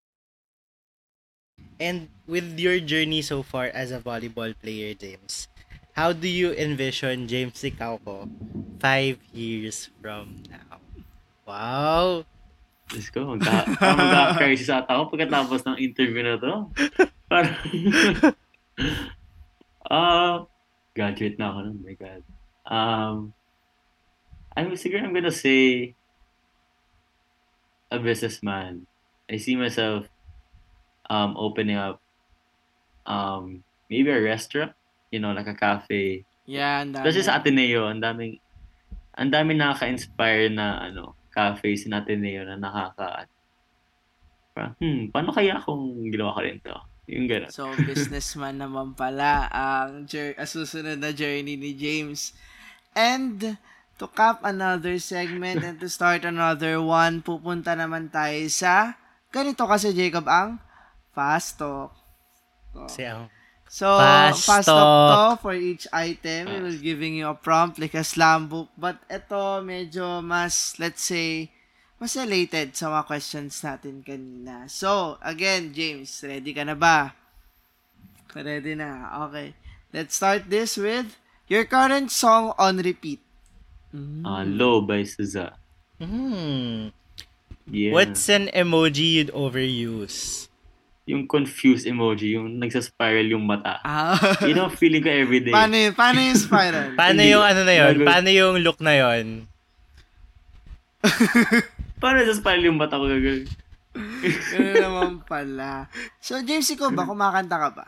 And with your journey so far as a volleyball player, James, how do you envision James Licauco five years from now? Wow! Let's go. Magka, magka-crisis ata ako pagkatapos ng interview na to. Parang, ah, graduate na ako nun. My God. Um, I'm siguro I'm gonna say a businessman. I see myself um opening up um maybe a restaurant, you know, like a cafe. Yan, dami. Especially sa Ateneo, ang daming ang daming nakaka-inspire na ano, cafes sa Ateneo na nakaka parang, hmm, paano kaya kung ginawa ko rin to? Yung gano'n. So, businessman naman pala ang jour- ang susunod na journey ni James. And to cap another segment and to start another one, pupunta naman tayo sa ganito kasi Jacob ang fast talk. So, Kasi ang So, Fast fast, talk talk. to for each item. We will giving you a prompt like a slam book. But ito, medyo mas, let's say, mas related sa mga questions natin kanina. So, again, James, ready ka na ba? Ready na. Okay. Let's start this with your current song on repeat. Ah, Low by Suza. hmm, Yeah. what's an emoji you'd overuse? Yung confused emoji, yung nagsaspiral yung mata. Ah. Yun ang feeling ko everyday. paano, yun? paano yung spiral? Paano Hindi. yung ano na yon? Gagawin- Paano yung look na yon? Paano nagsaspiral yung mata ko gagawin? Ganun naman pala. So, James, ikaw ba? Kumakanta ka ba?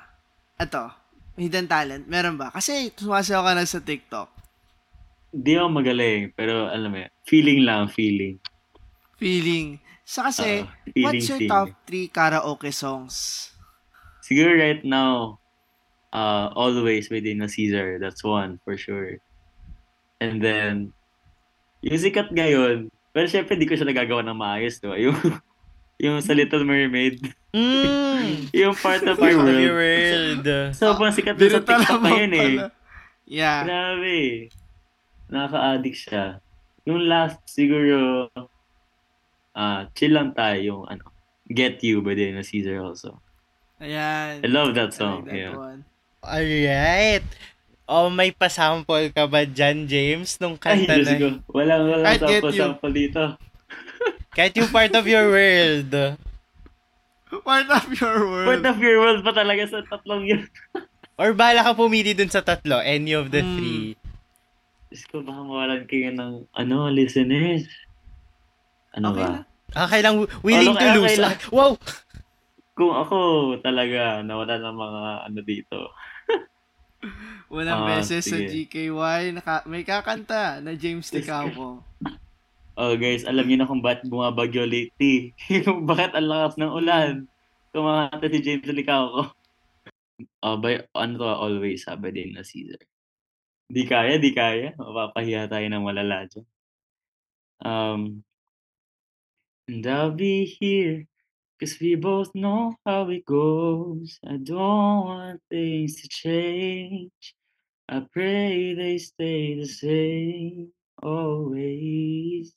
Ito, hidden talent. Meron ba? Kasi sumasayaw ka na sa TikTok. Di ako magaling, pero alam mo yan, feeling lang, feeling. Feeling. So, kasi, feeling, what's your top 3 karaoke songs? Siguro right now, uh, Always by Dana Caesar. That's one, for sure. And then, yung sikat ngayon, pero syempre di ko siya nagagawa ng maayos, no? Yung, yung sa Little Mermaid. Mm, yung part of our world. world. Sobrang sikat na sa TikTok ngayon eh. Yeah. Grabe. Nakaka-addict siya. Yung last, siguro, ah chill lang tayo, yung ano, Get You by Dana Caesar also. Ayan. I love I that like song. that yeah. one. Alright. Oh, may pasample ka ba dyan, James, nung Ay, kanta Diyos na? ko. Walang, walang you. sample-sample dito. Kahit yung part of your world. Part of your world. Part of your world pa talaga sa tatlong yun. Or bala ka pumili dun sa tatlo, any of the Hmm. three. Diyos ko, baka mawalan kayo ng, ano, listeners. Ano Okay ba? lang. Okay lang, willing Oh, to lose. okay lang. Ah, wow! Kung ako talaga nawala ng mga ano dito. Unang Ah, beses sa sige. GKY, naka, may kakanta na James Ticao. Oh guys, alam niyo na kung bakit bumabagyo lately. Bakit ang lakas ng ulan. Kumakanta si James Licao ko. Oh, by, ano to, always, sabi din na Caesar. Di kaya, di kaya. Mapapahiya tayo ng malala dyan. Um, and I'll be here Cause we both know how it goes. I don't want things to change. I pray they stay the same always.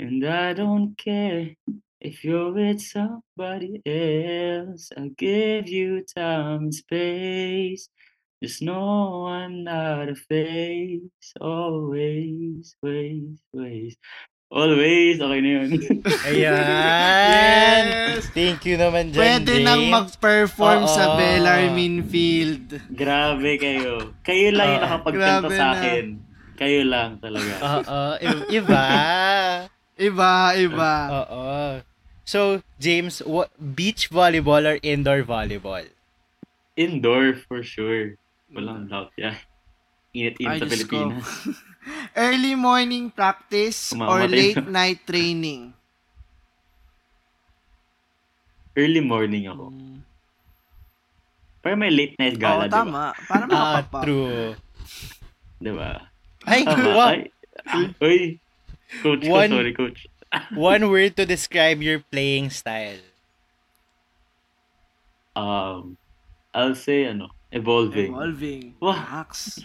And I don't care if you're with somebody else. I'll give you time and space. Just know I'm not a face. Always, ways, ways. Always, okay na yun. Ayan! Yes! Thank you naman dyan, Pwede James. nang mag-perform sa Oo. Bellarmine Field. Grabe kayo. Kayo lang yung nakapagkanta Grabe sa na. akin. Kayo lang talaga. Oo, i- iba. Iba, iba. Oo. So, James, what, beach volleyball or indoor volleyball? Indoor for sure. Walang doubt yan. Ay, Init-init sa Diyos ko. Pilipinas. Early morning practice or Kumamatay late night training? Early morning ako. Mm. Pero may late night Oo, gala, di ba? tama. Para Ah, makapapa. true. Di ba? Ay, Tama. Ay, uy. Coach ko, One- sorry coach. One word to describe your playing style. Um, I'll say, ano, evolving. Evolving. Wow. Max.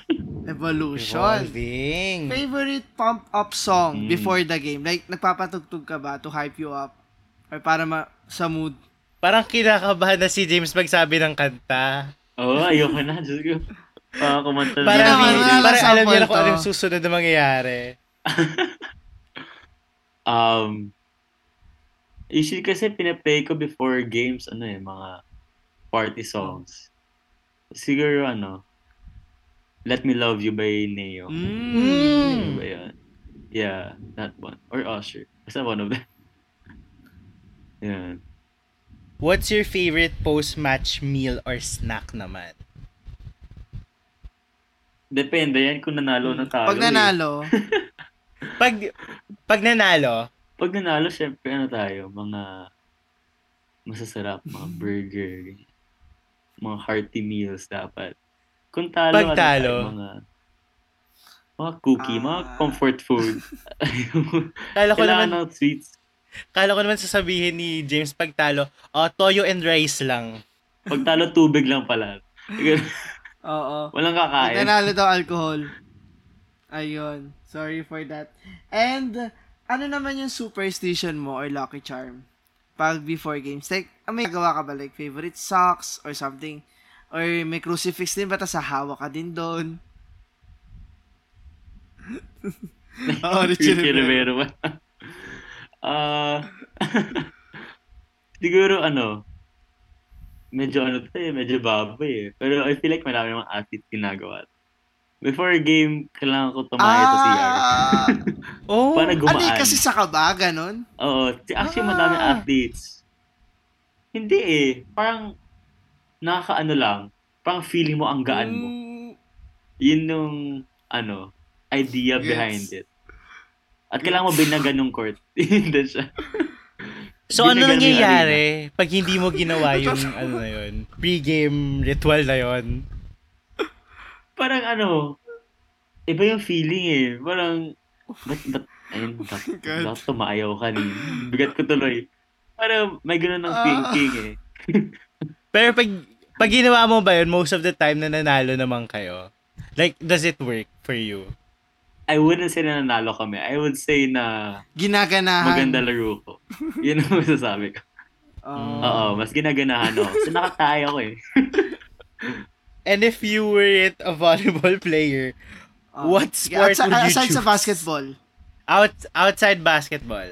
Evolution. Evolving. Favorite pump-up song Mm. before the game? Like, nagpapatugtog ka ba to hype you up? Or para ma sa mood? Parang kinakabahan na si James magsabi ng kanta. Oo, oh, ayoko na. Diyos ko. Para kumanta Para, naman, para, para alam niya na kung ano yung susunod na mangyayari. Um, usually kasi pinaplay ko before games, ano eh, mga party songs. Siguro ano, Let Me Love You by Neo. Mm. Ano ba yun? Yeah, that one. Or Usher. Basta one of them. Yan. What's your favorite post-match meal or snack naman? Depende yan kung nanalo na talo. Pag eh. nanalo, Pag, pag nanalo, Pag nanalo, syempre ano tayo, mga masasarap, mga burger, mga hearty meals dapat. Kung talo, Pag ano tayo, mga mga cookie, mga Ah. comfort food. kala ko Kailangan naman, ng sweets. kala ko naman sasabihin ni James pag talo, oh, toyo and rice lang. Pag talo, tubig lang pala. oo. Walang Pag kakain. nanalo daw alcohol. Ayun. Sorry for that. And, ano naman yung superstition mo or lucky charm? Pag before games. Like, ah, may gawa ka ba? Like, favorite socks or something? Or may crucifix din ba? Tapos hawak ka din doon? Oo, Richie. Rivera ba? Ah, siguro ano, medyo ano to eh, medyo baboy eh. Pero I feel like marami mga athletes ginagawa. Before game, kailangan ko tumayo sa CR. Ah! Oh, Para ano gumaan. eh, kasi sa kaba, ganon? Oo. Actually, Ah. madami athletes. Hindi eh. Parang, nakakaano lang. Parang feeling mo ang gaan mo. Mm, Yun yung, ano, idea Gets. behind it. At kailangan mo binagan ng court. Hindi siya. so ano nangyayari pag hindi mo ginawa yung ano na yun, pre-game ritual na yun? Parang ano, iba yung feeling eh. Parang, ba't, ba't, ayun, ba't, ba't tumayaw ka ni? Bigat ko tuloy. Parang may ganun ng Ah. thinking eh. Pero pag, pag ginawa mo ba yun, most of the time na nanalo naman kayo, like, does it work for you? I wouldn't say na nanalo kami. I would say na ginaganahan. maganda laro ko. Yun ang masasabi ko. Oo. Oo, mas ginaganahan ako. So nakataya ako eh. And if you weren't a volleyball player, Oo. What sport outside, would you aside sa choose? basketball. out outside basketball,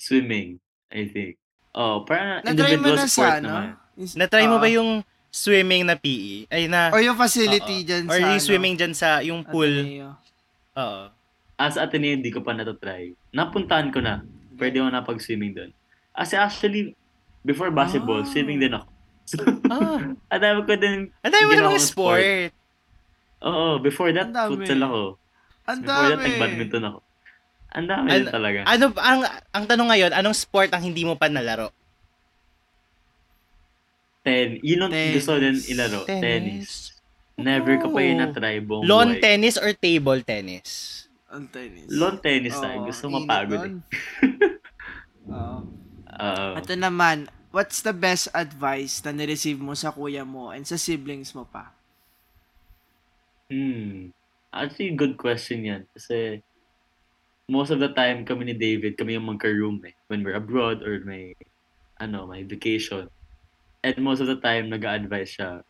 Swimming, I think. Oh, parang Na-try mo na sport sa, ano? naman. na-try mo Oo. ba yung swimming na PE? Ay na, Or yung facility Oo. dyan or sa, yung swimming dyan sa, yung ano, pool. Oo. As Ateneo, hindi ko pa natatry. Napuntahan ko na. Pwede ako napag-swimming doon. Kasi actually, before basketball, Ah. swimming din ako. So, Ah, ang dami ko din. ang dami mo namang kong sport. Oo, before that, dami. futsal ako. Ang Before that, dami. nag-badminton ako. Ang dami An- din talaga. Ano, ang, ang tanong ngayon, anong sport ang hindi mo pa nalaro? Ten. Yun ang Tennis. gusto din ilaro. Tennis. Never ko pa yun Oh. na-try buong Lawn buhay. tennis or table tennis? Ang tennis. Lawn tennis. Oo, Gusto mapagod eh. nun. Oo. Oo. Ito naman, what's the best advice na nireceive mo sa kuya mo and sa siblings mo pa? Hmm. Actually, good question yan. Kasi most of the time kami ni David, kami yung magka-room eh. When we're abroad or may, ano, may vacation. And most of the time, nag-a-advise siya.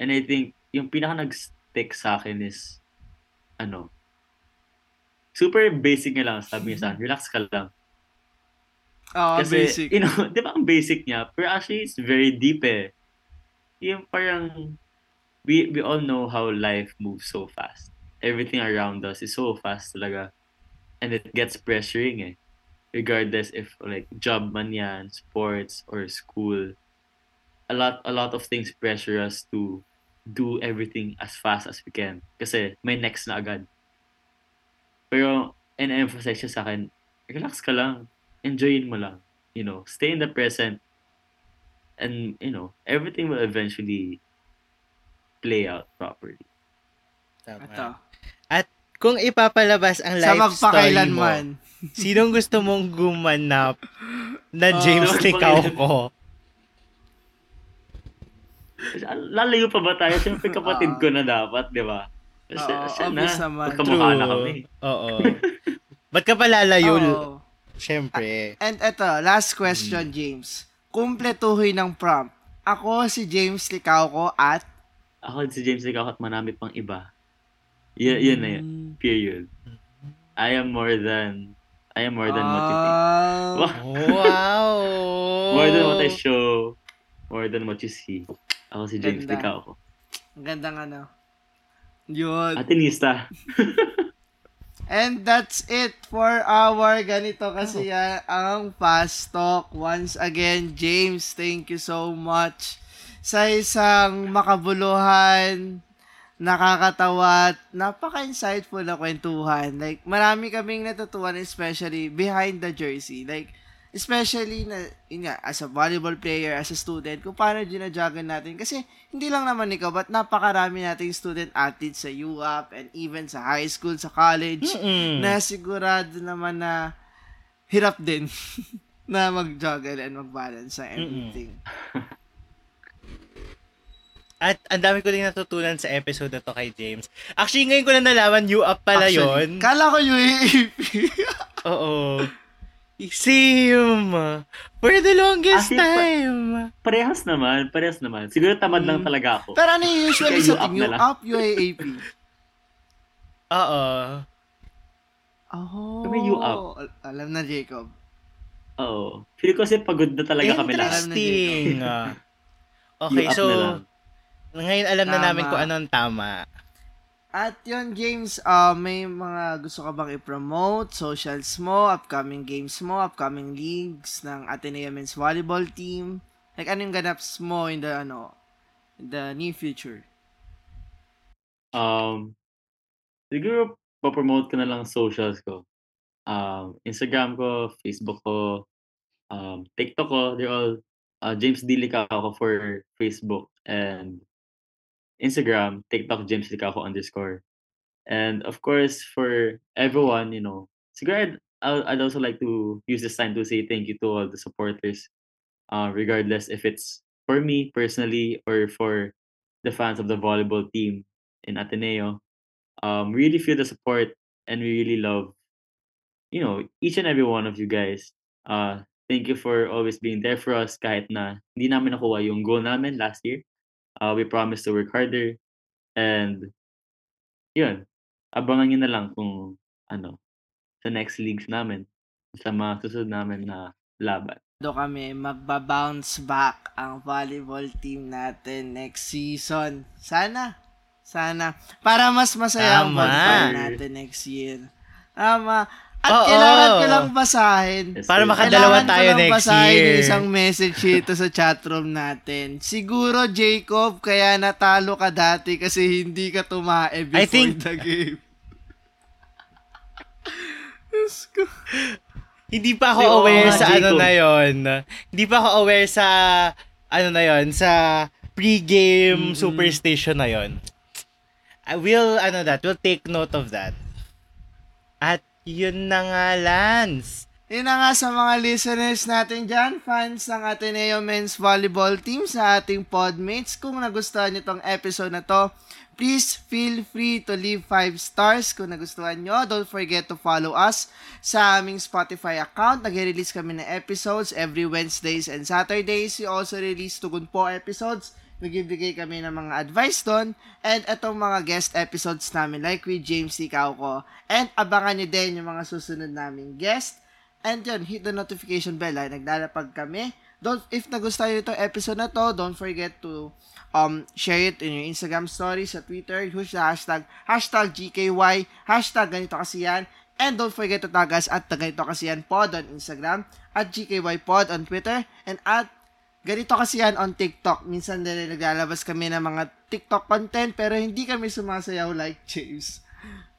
And I think, yung pinaka nag-stick sa akin is, ano, super basic niya lang. Sabi niya sa akin, relax ka lang. Oo, Kasi, Ah, basic. you know, di ba ang basic niya? Pero actually, it's very deep eh. Yung parang, we, we all know how life moves so fast. Everything around us is so fast talaga. And it gets pressuring eh. Regardless if like job man yan, sports, or school. A lot, a lot of things pressure us to do everything as fast as we can. Kasi may next na agad. Pero, and-emphasize siya sa akin, relax ka lang enjoyin mo lang. You know, stay in the present. And, you know, everything will eventually play out properly. Tama. Ito. Kung ipapalabas ang Sa life story mo, magpakailanman. sinong gusto mong gumanap na Oh. James Sa Licao magpakailan- ko? Lalayo pa ba tayo? Siyempre kapatid Oo. ko na dapat, di ba? Siya, Oo, siya na. Magkamukha na kami. Oo. Ba't ka pa lalayo? Siyempre. And eto, last question, James. Kumpletuhin ng prompt. Ako si James Licao ko at Ako si James ikaw at marami pang iba. Y- yun na yun. Mm. Period. I am more than I am more than what you think. Ah. Wow. Wow! More than what I show. More than what you see. Ako si James Ganda. ikaw ako. Ang gandang ano. Yun. Atinista. And that's it for our ganito kasi yan ang fast talk. Once again, James, thank you so much sa isang makabuluhan, nakakatawa, at napaka-insightful na kwentuhan. Like, marami kaming natutuwan, especially behind the jersey. Like, especially na, yun nga, as a volleyball player, as a student, kung paano ginajuggle natin. Kasi, hindi lang naman ikaw, but napakarami nating student athletes sa UAP and even sa high school, sa college, Mm-mm. na sigurado naman na hirap din na mag-juggle and mag-balance sa everything. At ang dami ko din natutunan sa episode na to kay James. Actually, ngayon ko na nalaman, you up pala Actually, yon. Kala ko UAAP. Oo. Same. For the longest As in, pa- time. Parehas naman. Parehas naman. Siguro tamad lang talaga ako. Pero ano yung usually sa team? lang. up, UAAP. Oo. Oh. Kami UAP. Al- Alam na, Jacob. Oo. Feel ko kasi pagod na talaga kami lahat. Interesting. okay, You up so. Ngayon alam na Tama. namin kung ano ang tama. At yun, James, uh, may mga gusto ka bang i-promote? Socials mo, upcoming games mo, upcoming leagues ng Ateneo Men's Volleyball Team? Like, ano yung ganaps mo in the, ano, in the near future? Um, siguro, papromote ko na lang socials ko. Um, Instagram ko, Facebook ko, um, TikTok ko, they're all uh, James D. Licao for Facebook and Instagram, TikTok, James Licao underscore. And of course, for everyone, you know, siguro I'd I'd also like to use this time to say thank you to all the supporters, uh, regardless if it's for me personally or for the fans of the volleyball team in Ateneo. Um, really feel the support and we really love, you know, each and every one of you guys. Uh, thank you for always being there for us kahit na hindi namin nakuha yung goal namin last year. Uh, we promise to work harder and yun, abangan nyo na lang kung ano, sa next leagues namin, sa mga susunod namin na laban. do kami magba-bounce back ang volleyball team natin next season. Sana. Sana. Para mas masaya ang volleyball natin next year. Tama. At Oo. kailangan ko lang basahin. Yes, Para makadalawa Kailangan ko tayo lang next basahin year. isang message dito sa chatroom natin. Siguro, Jacob, kaya natalo ka dati kasi hindi ka tumae before I think- the game. Ko. Hindi pa ako oo aware sa ano Jacob. na yon. Hindi pa ako aware sa ano na yon, sa pre-game Mm-mm. superstition na yon. I will ano that, will take note of that. At yun na nga, Lance. Yun na nga sa mga listeners natin dyan, fans ng Ateneo Men's Volleyball Team sa ating podmates. Kung nagustuhan nyo tong episode na to, please feel free to leave 5 stars kung nagustuhan nyo. Don't forget to follow us sa aming Spotify account. Nag-release kami ng episodes every Wednesdays and Saturdays. We also release tugon po episodes. Nagbibigay kami ng mga advice doon. And itong mga guest episodes namin like with James Ikaw ko. And abangan nyo din yung mga susunod naming guest. And yun, hit the notification bell ay naglalapag kami. Don't, if nagustuhan nyo itong episode na to, don't forget to um, share it in your Instagram stories, sa Twitter, use the hashtag, hashtag GKY, hashtag ganito kasi yan. And don't forget to tag us at ganito kasi yan pod on Instagram, at GKY pod on Twitter, and at ganito kasi yan on TikTok. Minsan din naglalabas kami ng mga TikTok content, pero hindi kami sumasayaw like James.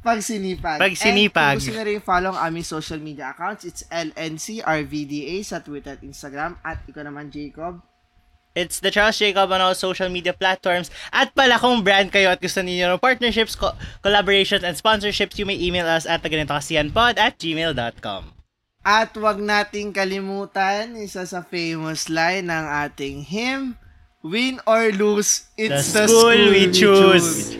Pag sinipag. Pag sinipag. And kung gusto rin follow ang aming social media accounts, it's LNCRVDA sa Twitter at Instagram. At ikaw naman, Jacob. It's the Charles Jacob on all social media platforms. At pala kung brand kayo at gusto niyo ng partnerships, co- collaborations, and sponsorships, you may email us at ganitokasiyanpod at gmail.com. At wag nating kalimutan, isa sa famous line ng ating hymn, Win or lose, it's The the, school we choose.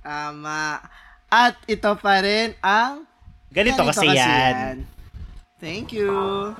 Tama. At ito pa rin ang Ganito, kasi yan. Thank you.